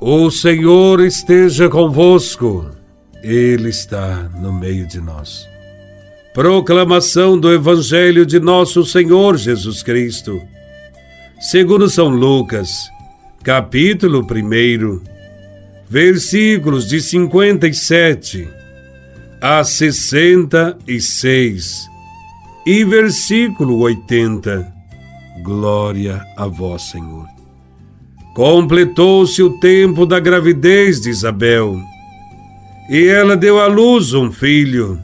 O Senhor esteja convosco, Ele está no meio de nós. Proclamação do Evangelho de Nosso Senhor Jesus Cristo, segundo São Lucas, capítulo 1, versículos de 57 a 66 e versículo 80. Glória a vós, Senhor. Completou-se o tempo da gravidez de Isabel, e ela deu à luz um filho.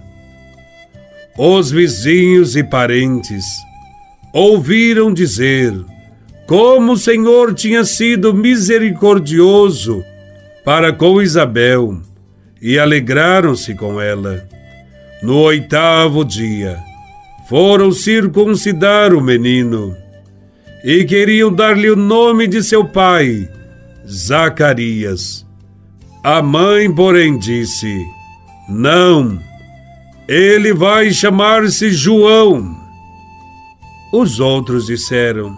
Os vizinhos e parentes ouviram dizer como o Senhor tinha sido misericordioso para com Isabel e alegraram-se com ela. No oitavo dia, foram circuncidar o menino e queriam dar-lhe o nome de seu pai, Zacarias. A mãe, porém, disse: Não, ele vai chamar-se João. Os outros disseram: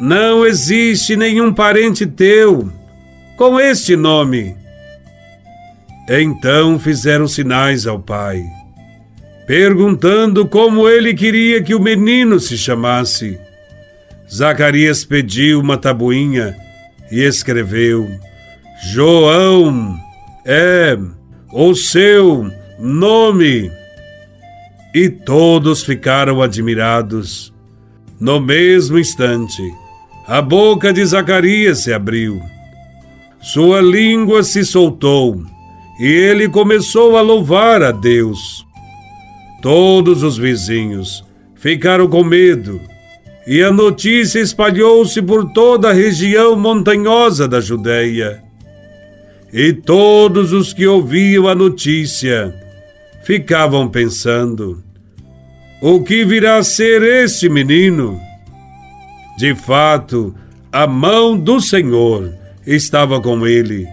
Não existe nenhum parente teu com este nome. Então fizeram sinais ao pai, perguntando como ele queria que o menino se chamasse. Zacarias pediu uma tabuinha e escreveu: João é o seu nome. E todos ficaram admirados. No mesmo instante, a boca de Zacarias se abriu. Sua língua se soltou e ele começou a louvar a Deus. Todos os vizinhos ficaram com medo e a notícia espalhou-se por toda a região montanhosa da Judéia. E todos os que ouviam a notícia ficavam pensando: o que virá a ser este menino? De fato, a mão do Senhor estava com ele,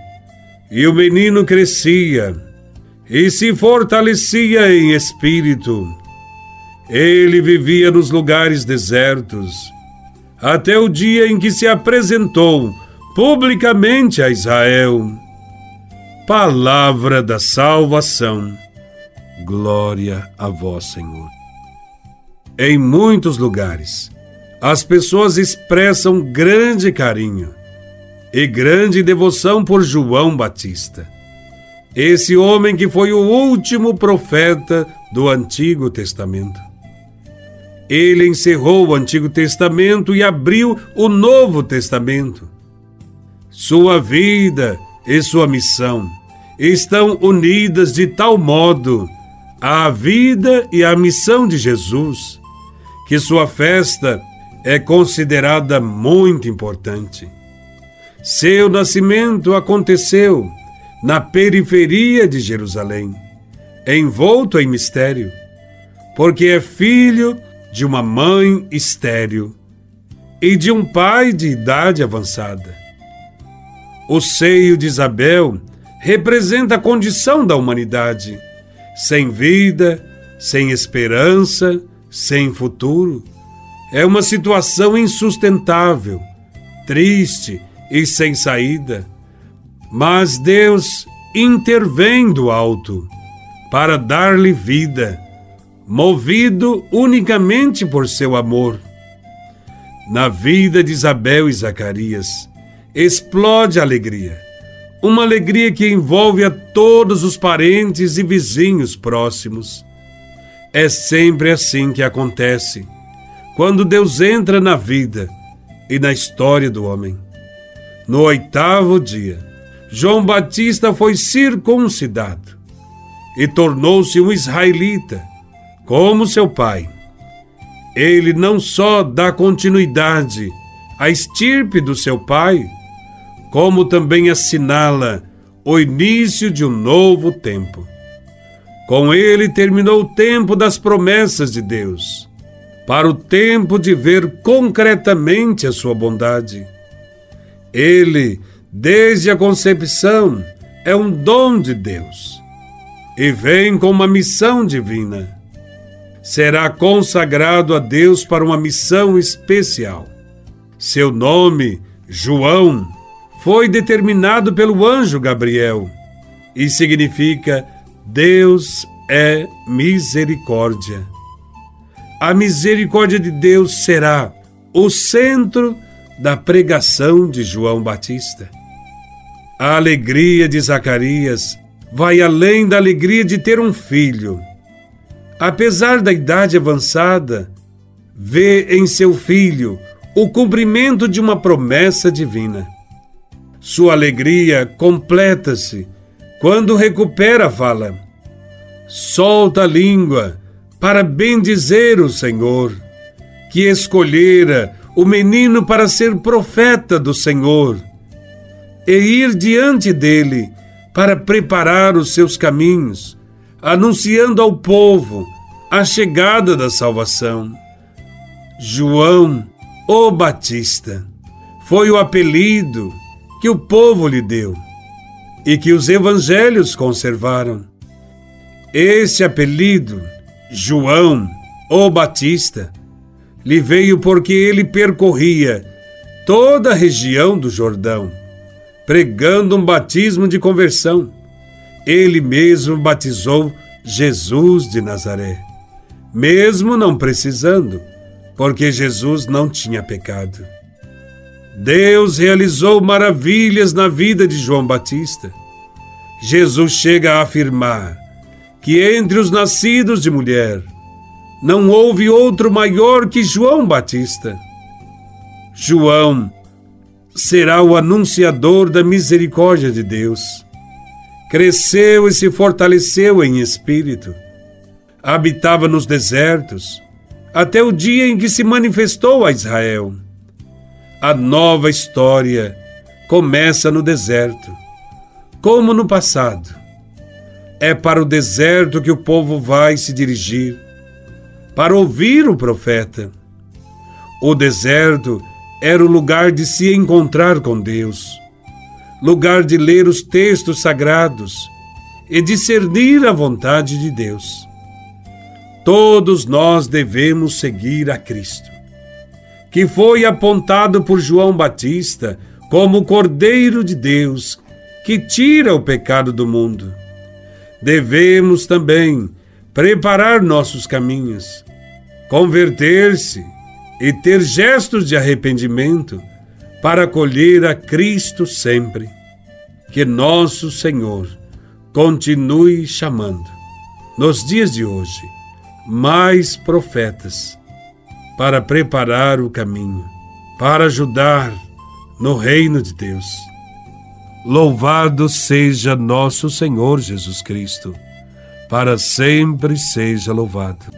e o menino crescia e se fortalecia em espírito ele vivia nos lugares desertos, até o dia em que se apresentou publicamente a Israel. Palavra da salvação. Glória a vós, Senhor. Em muitos lugares, as pessoas expressam grande carinho e grande devoção por João Batista. Esse homem que foi o último profeta do Antigo Testamento. Ele encerrou o Antigo Testamento e abriu o Novo Testamento. Sua vida e sua missão estão unidas de tal modo à vida e à missão de Jesus, que sua festa é considerada muito importante. Seu nascimento aconteceu na periferia de Jerusalém, envolto em mistério, porque é filho de uma mãe estéril e de um pai de idade avançada. O seio de Isabel representa a condição da humanidade, sem vida, sem esperança, sem futuro. É uma situação insustentável, triste e sem saída. Mas Deus intervém do alto para dar-lhe vida movido unicamente por seu amor. Na vida de Isabel e Zacarias, explode a alegria. Uma alegria que envolve a todos os parentes e vizinhos próximos. É sempre assim que acontece, quando Deus entra na vida e na história do homem. No oitavo dia, João Batista foi circuncidado e tornou-se um israelita como seu pai. Ele não só dá continuidade à estirpe do seu pai, como também assinala o início de um novo tempo. Com ele terminou o tempo das promessas de Deus, para o tempo de ver concretamente a sua bondade. Ele, desde a concepção, é um dom de Deus e vem com uma missão divina será consagrado a Deus para uma missão especial. Seu nome, João, foi determinado pelo anjo Gabriel e significa Deus é misericórdia. A misericórdia de Deus será o centro da pregação de João Batista. A alegria de Zacarias vai além da alegria de ter um filho. Apesar da idade avançada, vê em seu filho o cumprimento de uma promessa divina. Sua alegria completa-se quando recupera a fala. Solta a língua para bendizer o Senhor, que escolhera o menino para ser profeta do Senhor e ir diante dele para preparar os seus caminhos, anunciando ao povo a chegada da salvação. João, o Batista, foi o apelido que o povo lhe deu e que os evangelhos conservaram. Esse apelido, João, o Batista, lhe veio porque ele percorria toda a região do Jordão, pregando um batismo de conversão. Ele mesmo batizou Jesus de Nazaré, mesmo não precisando porque Jesus não tinha pecado. Deus realizou maravilhas na vida de João Batista. Jesus chega a afirmar que entre os nascidos de mulher não houve outro maior que João Batista. João será o anunciador da misericórdia de Deus. Cresceu e se fortaleceu em espírito. Habitava nos desertos até o dia em que se manifestou a Israel. A nova história começa no deserto, como no passado. É para o deserto que o povo vai se dirigir, para ouvir o profeta. O deserto era o lugar de se encontrar com Deus, lugar de ler os textos sagrados e discernir a vontade de Deus. Todos nós devemos seguir a Cristo, que foi apontado por João Batista como o Cordeiro de Deus que tira o pecado do mundo. Devemos também preparar nossos caminhos, converter-se e ter gestos de arrependimento para acolher a Cristo sempre. Que nosso Senhor continue chamando nos dias de hoje mais profetas para preparar o caminho, para ajudar no reino de Deus. Louvado seja nosso Senhor Jesus Cristo, para sempre seja louvado.